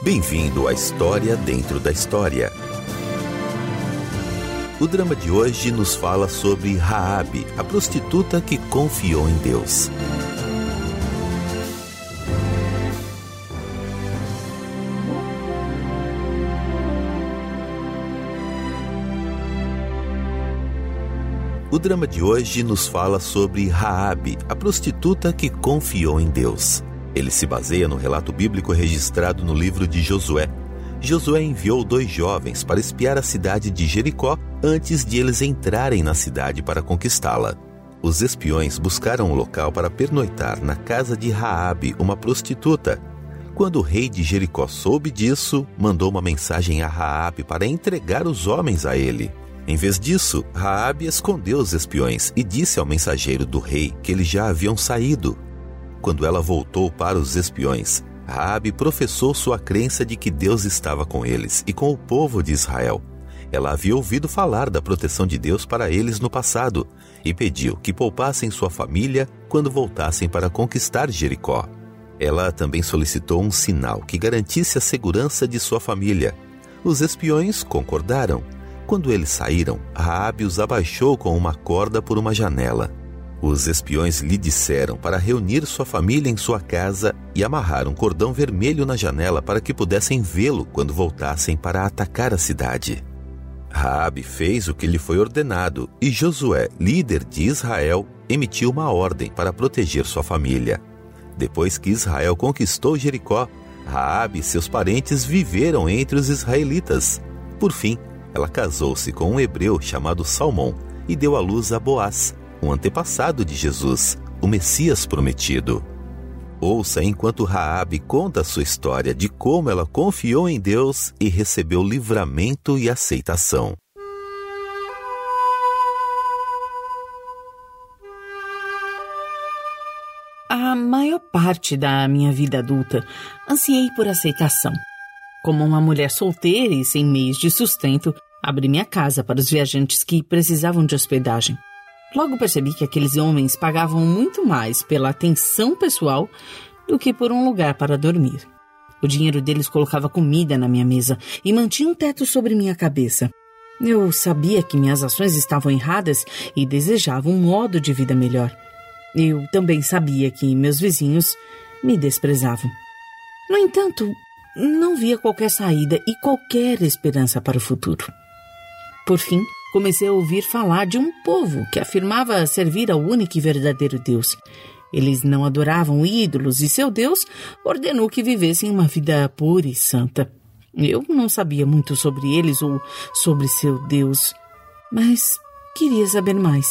Bem-vindo à História Dentro da História. O drama de hoje nos fala sobre Raabe, a prostituta que confiou em Deus. O drama de hoje nos fala sobre Raabe, a prostituta que confiou em Deus. Ele se baseia no relato bíblico registrado no livro de Josué. Josué enviou dois jovens para espiar a cidade de Jericó antes de eles entrarem na cidade para conquistá-la. Os espiões buscaram um local para pernoitar na casa de Raabe, uma prostituta. Quando o rei de Jericó soube disso, mandou uma mensagem a Raabe para entregar os homens a ele. Em vez disso, Raabe escondeu os espiões e disse ao mensageiro do rei que eles já haviam saído. Quando ela voltou para os espiões, Raabe professou sua crença de que Deus estava com eles e com o povo de Israel. Ela havia ouvido falar da proteção de Deus para eles no passado e pediu que poupassem sua família quando voltassem para conquistar Jericó. Ela também solicitou um sinal que garantisse a segurança de sua família. Os espiões concordaram. Quando eles saíram, Raabe os abaixou com uma corda por uma janela. Os espiões lhe disseram para reunir sua família em sua casa e amarrar um cordão vermelho na janela para que pudessem vê-lo quando voltassem para atacar a cidade. Raabe fez o que lhe foi ordenado e Josué, líder de Israel, emitiu uma ordem para proteger sua família. Depois que Israel conquistou Jericó, Raabe e seus parentes viveram entre os israelitas. Por fim, ela casou-se com um hebreu chamado Salmão e deu à luz a Boaz, um antepassado de Jesus, o Messias prometido. Ouça enquanto Raabe conta sua história de como ela confiou em Deus e recebeu livramento e aceitação. A maior parte da minha vida adulta ansiei por aceitação. Como uma mulher solteira e sem meios de sustento, abri minha casa para os viajantes que precisavam de hospedagem. Logo percebi que aqueles homens pagavam muito mais pela atenção pessoal do que por um lugar para dormir. O dinheiro deles colocava comida na minha mesa e mantinha um teto sobre minha cabeça. Eu sabia que minhas ações estavam erradas e desejava um modo de vida melhor. Eu também sabia que meus vizinhos me desprezavam. No entanto, não via qualquer saída e qualquer esperança para o futuro. Por fim, comecei a ouvir falar de um povo que afirmava servir ao único e verdadeiro Deus. Eles não adoravam ídolos e seu Deus ordenou que vivessem uma vida pura e santa. Eu não sabia muito sobre eles ou sobre seu Deus, mas queria saber mais.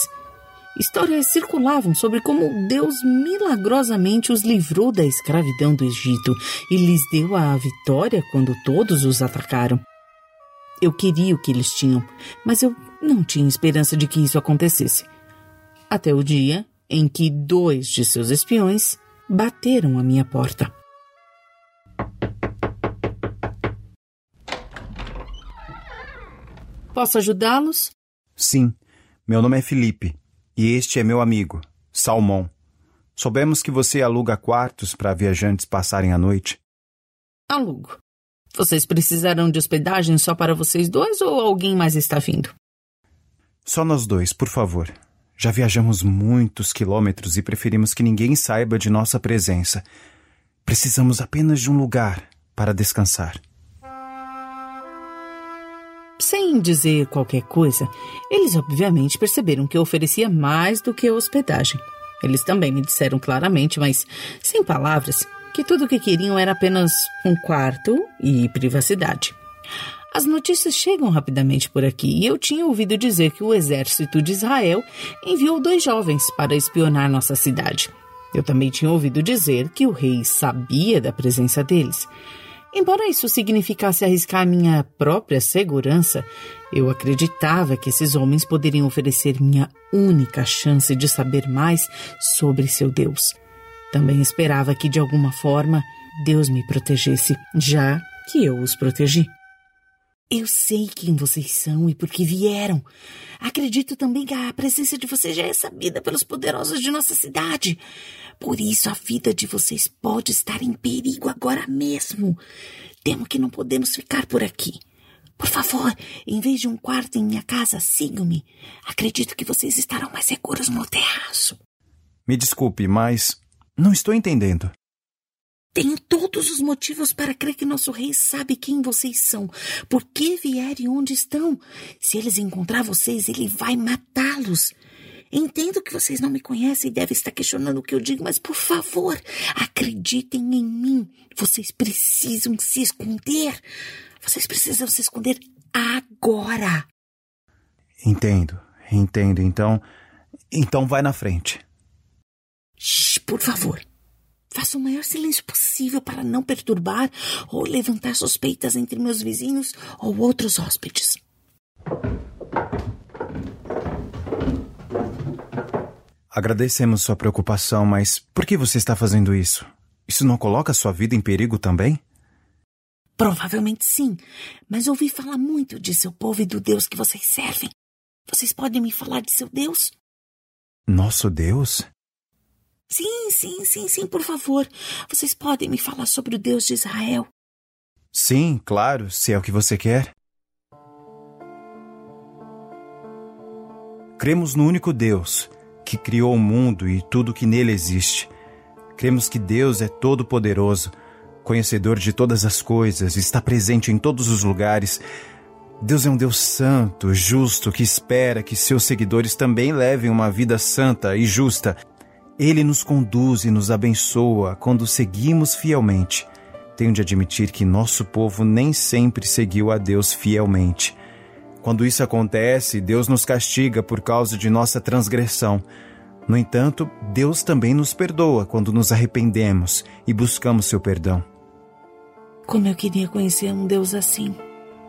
Histórias circulavam sobre como Deus milagrosamente os livrou da escravidão do Egito e lhes deu a vitória quando todos os atacaram. Eu queria o que eles tinham, mas eu não tinha esperança de que isso acontecesse. Até o dia em que dois de seus espiões bateram à minha porta. Posso ajudá-los? Sim, meu nome é Felipe e este é meu amigo, Salmão. Soubemos que você aluga quartos para viajantes passarem a noite. Alugo. Vocês precisarão de hospedagem só para vocês dois ou alguém mais está vindo? Só nós dois, por favor. Já viajamos muitos quilômetros e preferimos que ninguém saiba de nossa presença. Precisamos apenas de um lugar para descansar. Sem dizer qualquer coisa, eles obviamente perceberam que eu oferecia mais do que hospedagem. Eles também me disseram claramente, mas sem palavras, que tudo o que queriam era apenas um quarto e privacidade. As notícias chegam rapidamente por aqui e eu tinha ouvido dizer que o exército de Israel enviou dois jovens para espionar nossa cidade. Eu também tinha ouvido dizer que o rei sabia da presença deles. Embora isso significasse arriscar minha própria segurança, eu acreditava que esses homens poderiam oferecer minha única chance de saber mais sobre seu Deus. Também esperava que, de alguma forma, Deus me protegesse, já que eu os protegi. Eu sei quem vocês são e por que vieram. Acredito também que a presença de vocês já é sabida pelos poderosos de nossa cidade. Por isso a vida de vocês pode estar em perigo agora mesmo. Temo que não podemos ficar por aqui. Por favor, em vez de um quarto em minha casa, sigam-me. Acredito que vocês estarão mais seguros no terraço. Me desculpe, mas não estou entendendo. Tenho todos os motivos para crer que nosso rei sabe quem vocês são, por que vieram e onde estão. Se eles encontrar vocês, ele vai matá-los. Entendo que vocês não me conhecem e devem estar questionando o que eu digo, mas por favor, acreditem em mim. Vocês precisam se esconder. Vocês precisam se esconder agora. Entendo, entendo. Então, então vai na frente. Shh, por favor. Faça o maior silêncio possível para não perturbar ou levantar suspeitas entre meus vizinhos ou outros hóspedes. Agradecemos sua preocupação, mas por que você está fazendo isso? Isso não coloca sua vida em perigo também? Provavelmente sim, mas ouvi falar muito de seu povo e do Deus que vocês servem. Vocês podem me falar de seu Deus? Nosso Deus? Sim, sim, sim, sim, por favor. Vocês podem me falar sobre o Deus de Israel? Sim, claro, se é o que você quer. Cremos no único Deus, que criou o mundo e tudo que nele existe. Cremos que Deus é todo-poderoso, conhecedor de todas as coisas, está presente em todos os lugares. Deus é um Deus santo, justo, que espera que seus seguidores também levem uma vida santa e justa ele nos conduz e nos abençoa quando seguimos fielmente. Tenho de admitir que nosso povo nem sempre seguiu a Deus fielmente. Quando isso acontece, Deus nos castiga por causa de nossa transgressão. No entanto, Deus também nos perdoa quando nos arrependemos e buscamos seu perdão. Como eu queria conhecer um Deus assim.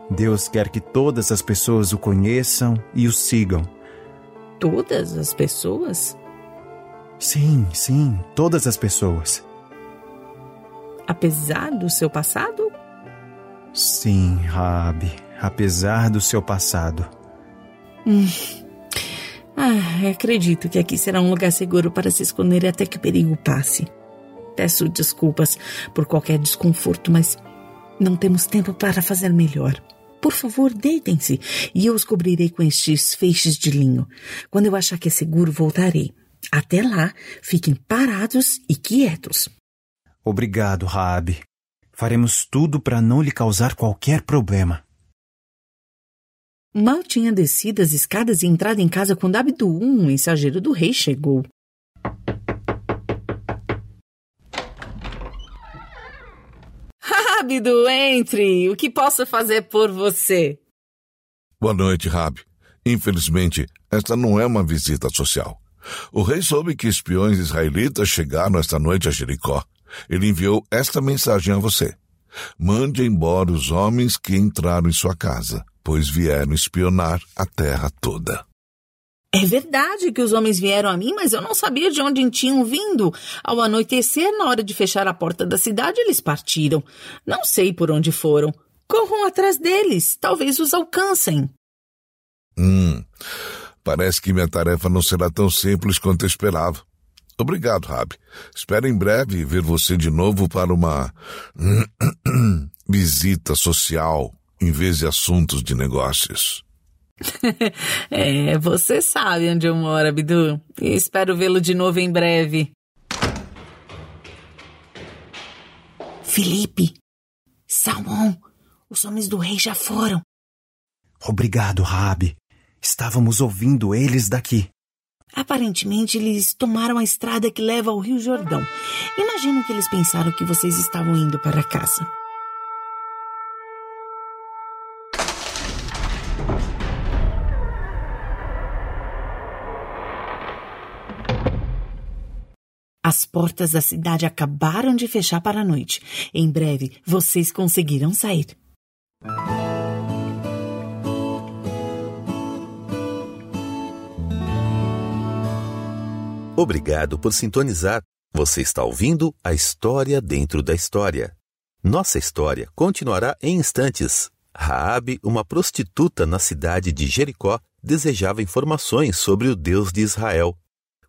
Deus quer que todas as pessoas o conheçam e o sigam. Todas as pessoas? Sim, sim, todas as pessoas. Apesar do seu passado? Sim, Rabi, apesar do seu passado. Hum. Ah, acredito que aqui será um lugar seguro para se esconder até que o perigo passe. Peço desculpas por qualquer desconforto, mas não temos tempo para fazer melhor. Por favor, deitem-se e eu os cobrirei com estes feixes de linho. Quando eu achar que é seguro, voltarei. Até lá, fiquem parados e quietos. Obrigado, Raabe. Faremos tudo para não lhe causar qualquer problema. Mal tinha descido as escadas e entrado em casa quando Abdu, um mensageiro do rei, chegou. Abdu, entre! O que posso fazer por você? Boa noite, Rabi. Infelizmente, esta não é uma visita social. O rei soube que espiões israelitas chegaram esta noite a Jericó. Ele enviou esta mensagem a você. Mande embora os homens que entraram em sua casa, pois vieram espionar a terra toda. É verdade que os homens vieram a mim, mas eu não sabia de onde tinham vindo. Ao anoitecer, na hora de fechar a porta da cidade, eles partiram. Não sei por onde foram. Corram atrás deles, talvez os alcancem. Hum. Parece que minha tarefa não será tão simples quanto eu esperava. Obrigado, Rabi. Espero em breve ver você de novo para uma visita social em vez de assuntos de negócios. é, você sabe onde eu moro, Abdu. E espero vê-lo de novo em breve. Felipe, Salmão, os homens do rei já foram. Obrigado, Rabi. Estávamos ouvindo eles daqui. Aparentemente, eles tomaram a estrada que leva ao Rio Jordão. Imagino que eles pensaram que vocês estavam indo para casa. As portas da cidade acabaram de fechar para a noite. Em breve, vocês conseguirão sair. Obrigado por sintonizar. Você está ouvindo a história dentro da história. Nossa história continuará em instantes. Raabe, uma prostituta na cidade de Jericó, desejava informações sobre o Deus de Israel.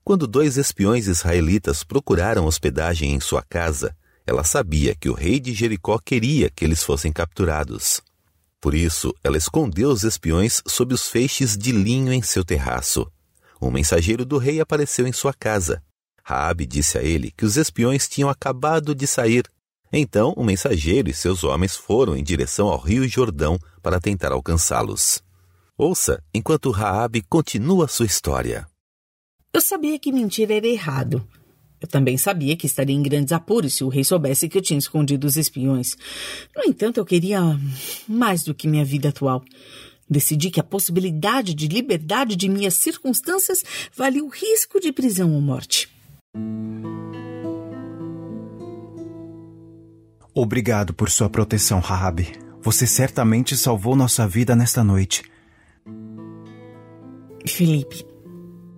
Quando dois espiões israelitas procuraram hospedagem em sua casa, ela sabia que o rei de Jericó queria que eles fossem capturados. Por isso, ela escondeu os espiões sob os feixes de linho em seu terraço. Um mensageiro do rei apareceu em sua casa. Raabe disse a ele que os espiões tinham acabado de sair. Então, o mensageiro e seus homens foram em direção ao rio Jordão para tentar alcançá-los. Ouça enquanto Raabe continua sua história. Eu sabia que mentir era errado. Eu também sabia que estaria em grandes apuros se o rei soubesse que eu tinha escondido os espiões. No entanto, eu queria mais do que minha vida atual. Decidi que a possibilidade de liberdade de minhas circunstâncias valia o risco de prisão ou morte. Obrigado por sua proteção, Rabi. Você certamente salvou nossa vida nesta noite. Felipe,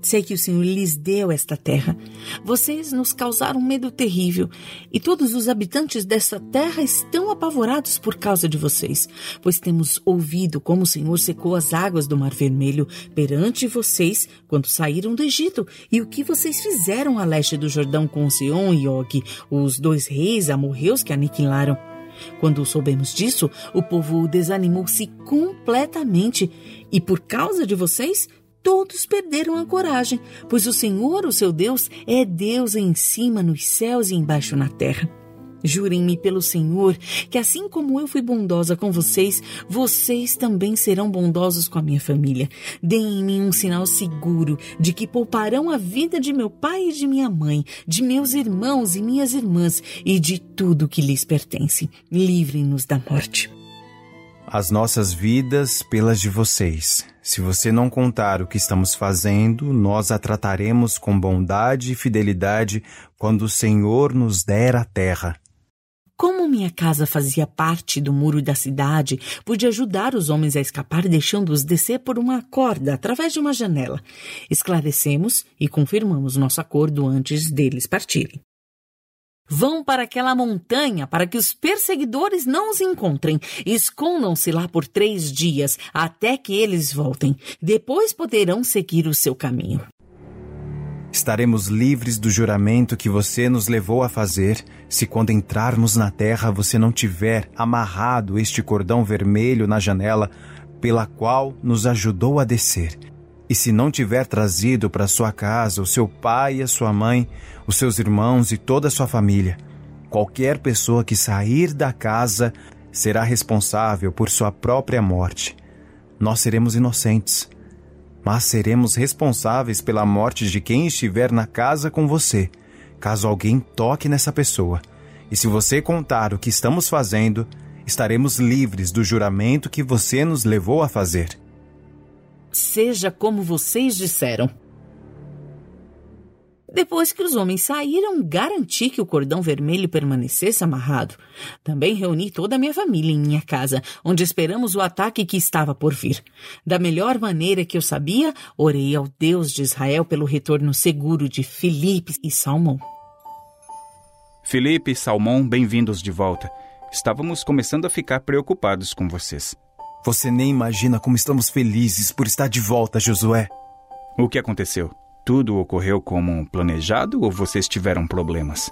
Sei que o Senhor lhes deu esta terra. Vocês nos causaram medo terrível, e todos os habitantes desta terra estão apavorados por causa de vocês, pois temos ouvido como o Senhor secou as águas do Mar Vermelho perante vocês quando saíram do Egito, e o que vocês fizeram a leste do Jordão com Seon e Og, os dois reis amorreus que aniquilaram. Quando soubemos disso, o povo desanimou-se completamente e, por causa de vocês, todos perderam a coragem, pois o Senhor, o seu Deus, é Deus em cima nos céus e embaixo na terra. Jurem-me pelo Senhor que, assim como eu fui bondosa com vocês, vocês também serão bondosos com a minha família. Deem-me um sinal seguro de que pouparão a vida de meu pai e de minha mãe, de meus irmãos e minhas irmãs e de tudo que lhes pertence. Livrem-nos da morte. As nossas vidas pelas de vocês. Se você não contar o que estamos fazendo, nós a trataremos com bondade e fidelidade quando o Senhor nos der a terra. Como minha casa fazia parte do muro da cidade, pude ajudar os homens a escapar deixando-os descer por uma corda através de uma janela. Esclarecemos e confirmamos nosso acordo antes deles partirem. Vão para aquela montanha para que os perseguidores não os encontrem. Escondam-se lá por três dias até que eles voltem. Depois poderão seguir o seu caminho. Estaremos livres do juramento que você nos levou a fazer se, quando entrarmos na terra, você não tiver amarrado este cordão vermelho na janela pela qual nos ajudou a descer e se não tiver trazido para sua casa o seu pai e a sua mãe, os seus irmãos e toda a sua família, qualquer pessoa que sair da casa será responsável por sua própria morte. Nós seremos inocentes, mas seremos responsáveis pela morte de quem estiver na casa com você, caso alguém toque nessa pessoa. E se você contar o que estamos fazendo, estaremos livres do juramento que você nos levou a fazer seja como vocês disseram. Depois que os homens saíram, garanti que o cordão vermelho permanecesse amarrado. Também reuni toda a minha família em minha casa, onde esperamos o ataque que estava por vir. Da melhor maneira que eu sabia, orei ao Deus de Israel pelo retorno seguro de Filipe e Salmão. Felipe e Salmão, bem-vindos de volta. Estávamos começando a ficar preocupados com vocês. Você nem imagina como estamos felizes por estar de volta, Josué. O que aconteceu? Tudo ocorreu como planejado ou vocês tiveram problemas?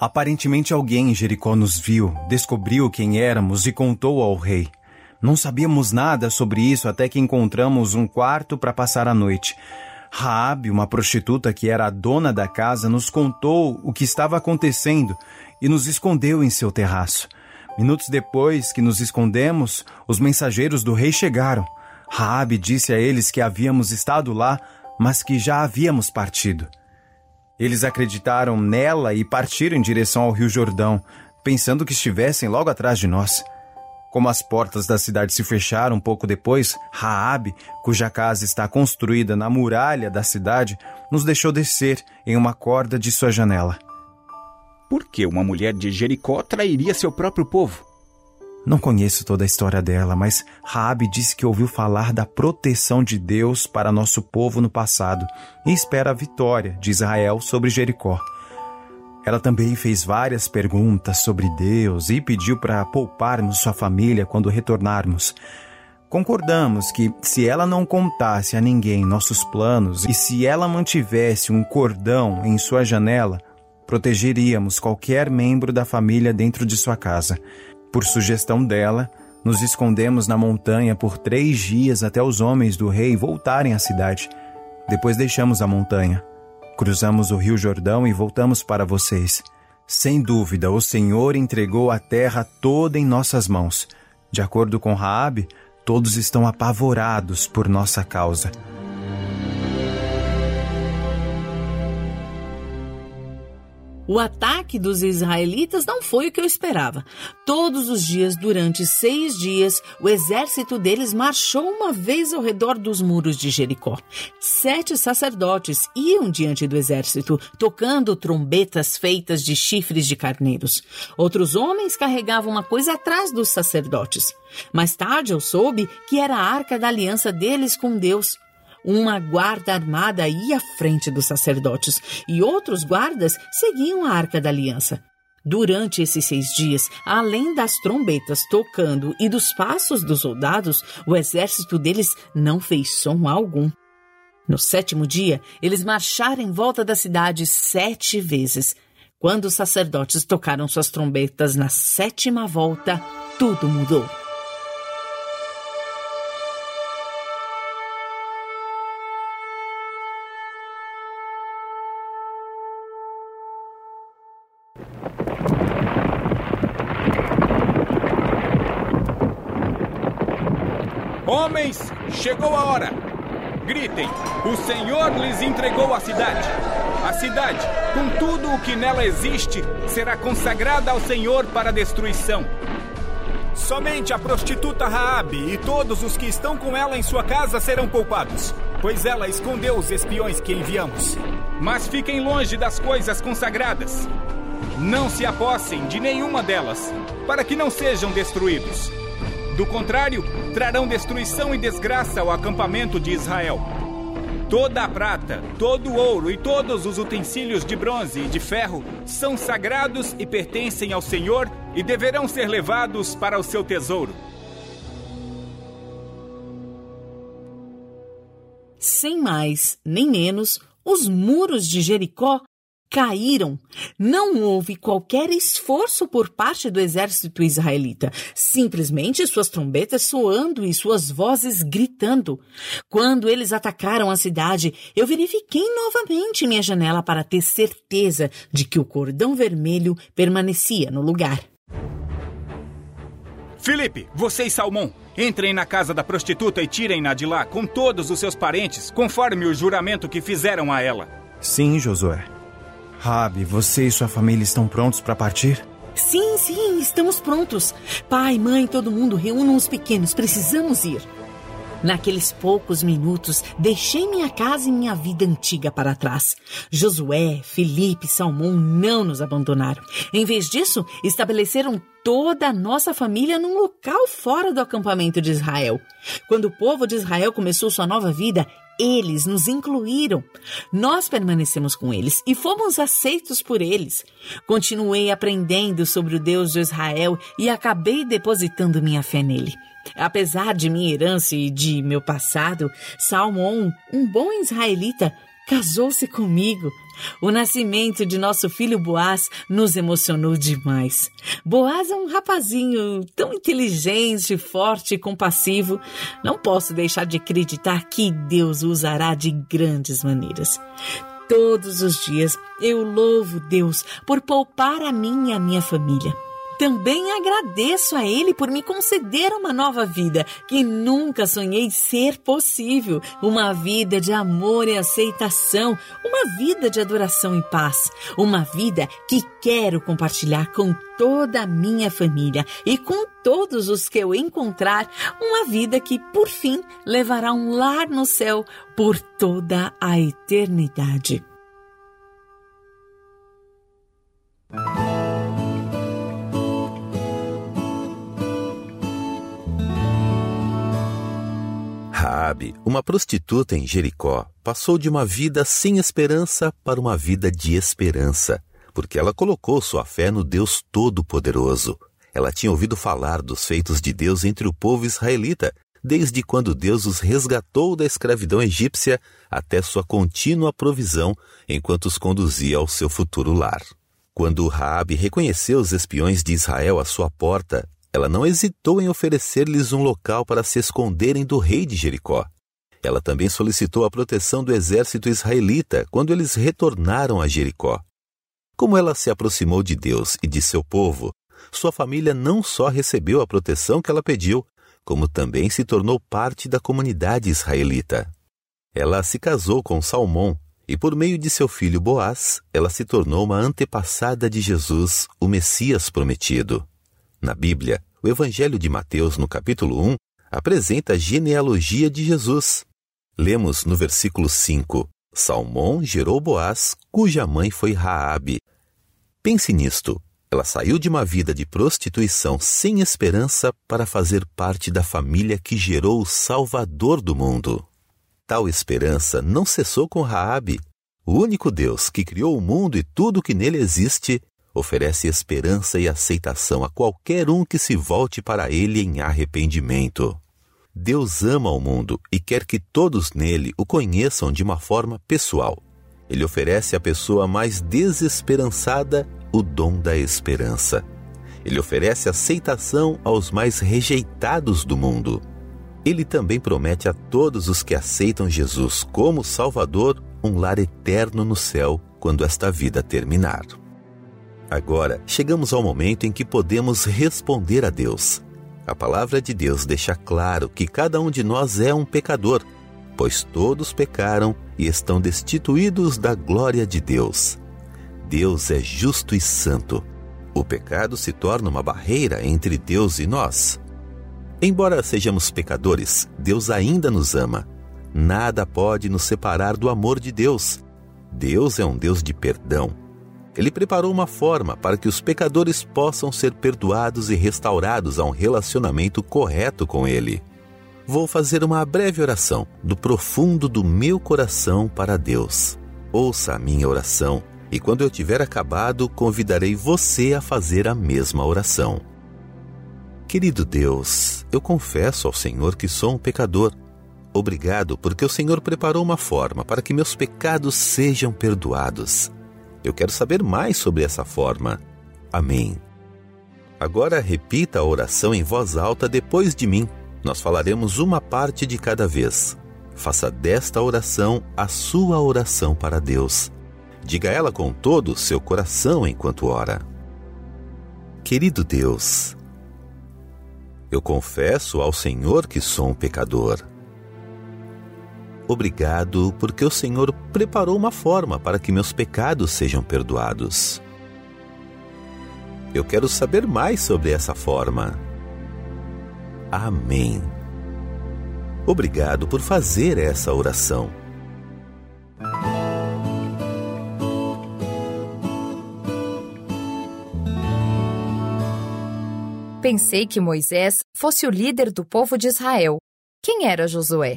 Aparentemente alguém em Jericó nos viu, descobriu quem éramos e contou ao rei. Não sabíamos nada sobre isso até que encontramos um quarto para passar a noite. Raabe, uma prostituta que era a dona da casa, nos contou o que estava acontecendo e nos escondeu em seu terraço. Minutos depois que nos escondemos, os mensageiros do rei chegaram. Raabe disse a eles que havíamos estado lá, mas que já havíamos partido. Eles acreditaram nela e partiram em direção ao Rio Jordão, pensando que estivessem logo atrás de nós. Como as portas da cidade se fecharam um pouco depois, Raabe, cuja casa está construída na muralha da cidade, nos deixou descer em uma corda de sua janela. Por que uma mulher de Jericó trairia seu próprio povo? Não conheço toda a história dela, mas Raabe disse que ouviu falar da proteção de Deus para nosso povo no passado e espera a vitória de Israel sobre Jericó. Ela também fez várias perguntas sobre Deus e pediu para pouparmos sua família quando retornarmos. Concordamos que, se ela não contasse a ninguém nossos planos e se ela mantivesse um cordão em sua janela, protegeríamos qualquer membro da família dentro de sua casa. Por sugestão dela, nos escondemos na montanha por três dias até os homens do rei voltarem à cidade. Depois deixamos a montanha. Cruzamos o rio Jordão e voltamos para vocês. Sem dúvida, o Senhor entregou a terra toda em nossas mãos. De acordo com Raabe, Todos estão apavorados por nossa causa. O ataque dos israelitas não foi o que eu esperava. Todos os dias, durante seis dias, o exército deles marchou uma vez ao redor dos muros de Jericó. Sete sacerdotes iam diante do exército, tocando trombetas feitas de chifres de carneiros. Outros homens carregavam uma coisa atrás dos sacerdotes. Mais tarde eu soube que era a arca da aliança deles com Deus. Uma guarda armada ia à frente dos sacerdotes e outros guardas seguiam a arca da aliança. Durante esses seis dias, além das trombetas tocando e dos passos dos soldados, o exército deles não fez som algum. No sétimo dia, eles marcharam em volta da cidade sete vezes. Quando os sacerdotes tocaram suas trombetas na sétima volta, tudo mudou. Chegou a hora! Gritem: O Senhor lhes entregou a cidade. A cidade, com tudo o que nela existe, será consagrada ao Senhor para destruição. Somente a prostituta Raabe e todos os que estão com ela em sua casa serão poupados, pois ela escondeu os espiões que enviamos. Mas fiquem longe das coisas consagradas. Não se apossem de nenhuma delas, para que não sejam destruídos. Do contrário, trarão destruição e desgraça ao acampamento de Israel. Toda a prata, todo o ouro e todos os utensílios de bronze e de ferro são sagrados e pertencem ao Senhor e deverão ser levados para o seu tesouro. Sem mais nem menos, os muros de Jericó caíram. Não houve qualquer esforço por parte do exército israelita, simplesmente suas trombetas soando e suas vozes gritando. Quando eles atacaram a cidade, eu verifiquei novamente minha janela para ter certeza de que o cordão vermelho permanecia no lugar. Felipe, você e Salmão, entrem na casa da prostituta e tirem-na de lá com todos os seus parentes, conforme o juramento que fizeram a ela. Sim, Josué. Rabi, você e sua família estão prontos para partir? Sim, sim, estamos prontos. Pai, mãe, todo mundo, reúnam os pequenos, precisamos ir. Naqueles poucos minutos, deixei minha casa e minha vida antiga para trás. Josué, Felipe, Salmão não nos abandonaram. Em vez disso, estabeleceram toda a nossa família num local fora do acampamento de Israel. Quando o povo de Israel começou sua nova vida, eles nos incluíram. Nós permanecemos com eles e fomos aceitos por eles. Continuei aprendendo sobre o Deus de Israel e acabei depositando minha fé nele. Apesar de minha herança e de meu passado, Salmão, um bom israelita, casou-se comigo. O nascimento de nosso filho Boaz nos emocionou demais. Boaz é um rapazinho tão inteligente, forte e compassivo. Não posso deixar de acreditar que Deus o usará de grandes maneiras. Todos os dias eu louvo Deus por poupar a mim e a minha família. Também agradeço a Ele por me conceder uma nova vida que nunca sonhei ser possível. Uma vida de amor e aceitação, uma vida de adoração e paz, uma vida que quero compartilhar com toda a minha família e com todos os que eu encontrar, uma vida que, por fim, levará um lar no céu por toda a eternidade. Raabe, uma prostituta em Jericó, passou de uma vida sem esperança para uma vida de esperança. porque ela colocou sua fé no Deus Todo-Poderoso. Ela tinha ouvido falar dos feitos de Deus entre o povo israelita, desde quando Deus os resgatou da escravidão egípcia até sua contínua provisão enquanto os conduzia ao seu futuro lar. Quando Raabe reconheceu os espiões de Israel à sua porta, ela não hesitou em oferecer-lhes um local para se esconderem do rei de Jericó. Ela também solicitou a proteção do exército israelita quando eles retornaram a Jericó. Como ela se aproximou de Deus e de seu povo, sua família não só recebeu a proteção que ela pediu, como também se tornou parte da comunidade israelita. Ela se casou com Salmão e, por meio de seu filho Boaz, ela se tornou uma antepassada de Jesus, o Messias prometido. Na Bíblia, o Evangelho de Mateus, no capítulo 1, apresenta a genealogia de Jesus. Lemos no versículo 5: Salmão gerou Boaz, cuja mãe foi Raabe. Pense nisto. Ela saiu de uma vida de prostituição sem esperança para fazer parte da família que gerou o Salvador do mundo. Tal esperança não cessou com Raabe. O único Deus que criou o mundo e tudo o que nele existe oferece esperança e aceitação a qualquer um que se volte para ele em arrependimento. Deus ama o mundo e quer que todos nele o conheçam de uma forma pessoal. Ele oferece à pessoa mais desesperançada o dom da esperança. Ele oferece aceitação aos mais rejeitados do mundo. Ele também promete a todos os que aceitam Jesus como Salvador um lar eterno no céu quando esta vida terminar. Agora, chegamos ao momento em que podemos responder a Deus. A palavra de Deus deixa claro que cada um de nós é um pecador, pois todos pecaram e estão destituídos da glória de Deus. Deus é justo e santo. O pecado se torna uma barreira entre Deus e nós. Embora sejamos pecadores, Deus ainda nos ama. Nada pode nos separar do amor de Deus. Deus é um Deus de perdão. Ele preparou uma forma para que os pecadores possam ser perdoados e restaurados a um relacionamento correto com Ele. Vou fazer uma breve oração do profundo do meu coração para Deus. Ouça a minha oração e quando eu tiver acabado, convidarei você a fazer a mesma oração. Querido Deus, eu confesso ao Senhor que sou um pecador. Obrigado porque o Senhor preparou uma forma para que meus pecados sejam perdoados. Eu quero saber mais sobre essa forma. Amém. Agora repita a oração em voz alta depois de mim. Nós falaremos uma parte de cada vez. Faça desta oração a sua oração para Deus. Diga ela com todo o seu coração enquanto ora. Querido Deus, eu confesso ao Senhor que sou um pecador. Obrigado porque o Senhor preparou uma forma para que meus pecados sejam perdoados. Eu quero saber mais sobre essa forma. Amém. Obrigado por fazer essa oração. Pensei que Moisés fosse o líder do povo de Israel. Quem era Josué?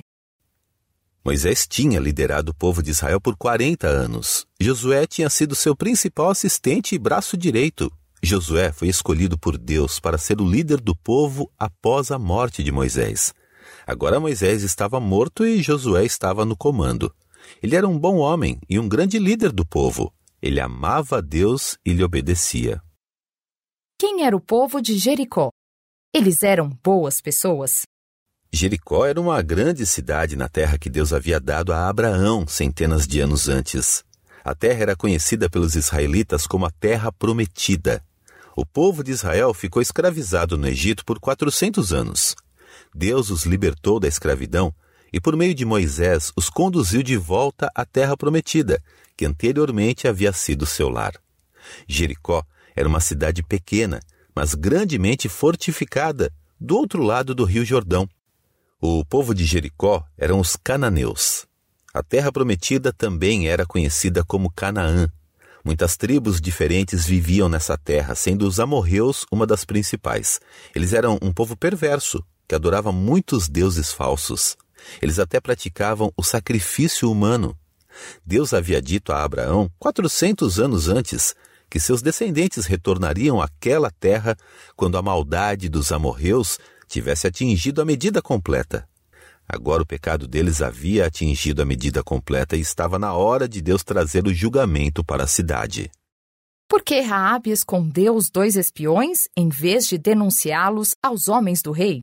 Moisés tinha liderado o povo de Israel por 40 anos. Josué tinha sido seu principal assistente e braço direito. Josué foi escolhido por Deus para ser o líder do povo após a morte de Moisés. Agora Moisés estava morto e Josué estava no comando. Ele era um bom homem e um grande líder do povo. Ele amava a Deus e lhe obedecia. Quem era o povo de Jericó? Eles eram boas pessoas? Jericó era uma grande cidade na terra que Deus havia dado a Abraão centenas de anos antes. A terra era conhecida pelos israelitas como a Terra Prometida. O povo de Israel ficou escravizado no Egito por 400 anos. Deus os libertou da escravidão e, por meio de Moisés, os conduziu de volta à Terra Prometida, que anteriormente havia sido seu lar. Jericó era uma cidade pequena, mas grandemente fortificada, do outro lado do rio Jordão. O povo de Jericó eram os cananeus. A terra prometida também era conhecida como Canaã. Muitas tribos diferentes viviam nessa terra, sendo os amorreus uma das principais. Eles eram um povo perverso, que adorava muitos deuses falsos. Eles até praticavam o sacrifício humano. Deus havia dito a Abraão, 400 anos antes, que seus descendentes retornariam àquela terra quando a maldade dos amorreus tivesse atingido a medida completa. Agora o pecado deles havia atingido a medida completa e estava na hora de Deus trazer o julgamento para a cidade. Por que Raabe escondeu os dois espiões em vez de denunciá-los aos homens do rei?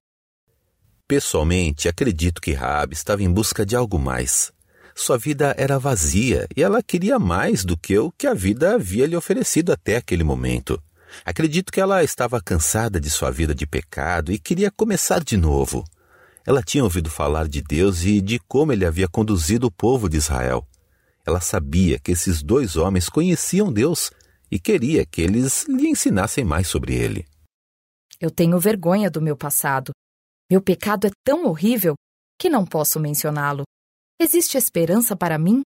Pessoalmente, acredito que Raabe estava em busca de algo mais. Sua vida era vazia e ela queria mais do que o que a vida havia lhe oferecido até aquele momento. Acredito que ela estava cansada de sua vida de pecado e queria começar de novo. Ela tinha ouvido falar de Deus e de como ele havia conduzido o povo de Israel. Ela sabia que esses dois homens conheciam Deus e queria que eles lhe ensinassem mais sobre ele. Eu tenho vergonha do meu passado. Meu pecado é tão horrível que não posso mencioná-lo. Existe esperança para mim?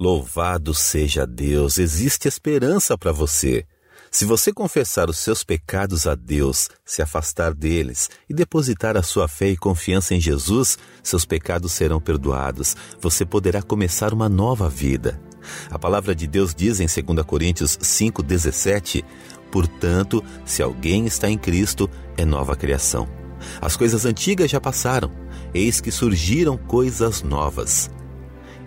Louvado seja Deus, existe esperança para você. Se você confessar os seus pecados a Deus, se afastar deles e depositar a sua fé e confiança em Jesus, seus pecados serão perdoados. Você poderá começar uma nova vida. A palavra de Deus diz em 2 Coríntios 5,17: Portanto, se alguém está em Cristo, é nova criação. As coisas antigas já passaram, eis que surgiram coisas novas.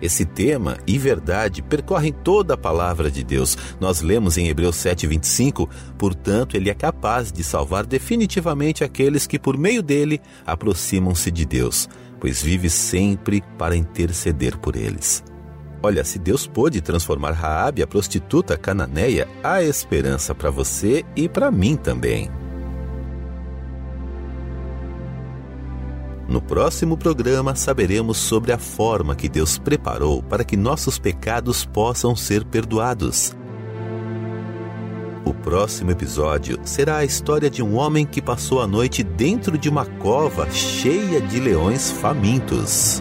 Esse tema e verdade percorrem toda a palavra de Deus. Nós lemos em Hebreus 7,25: portanto, ele é capaz de salvar definitivamente aqueles que, por meio dele, aproximam-se de Deus, pois vive sempre para interceder por eles. Olha, se Deus pôde transformar Raabe, a prostituta cananeia, há esperança para você e para mim também. No próximo programa saberemos sobre a forma que Deus preparou para que nossos pecados possam ser perdoados. O próximo episódio será a história de um homem que passou a noite dentro de uma cova cheia de leões famintos.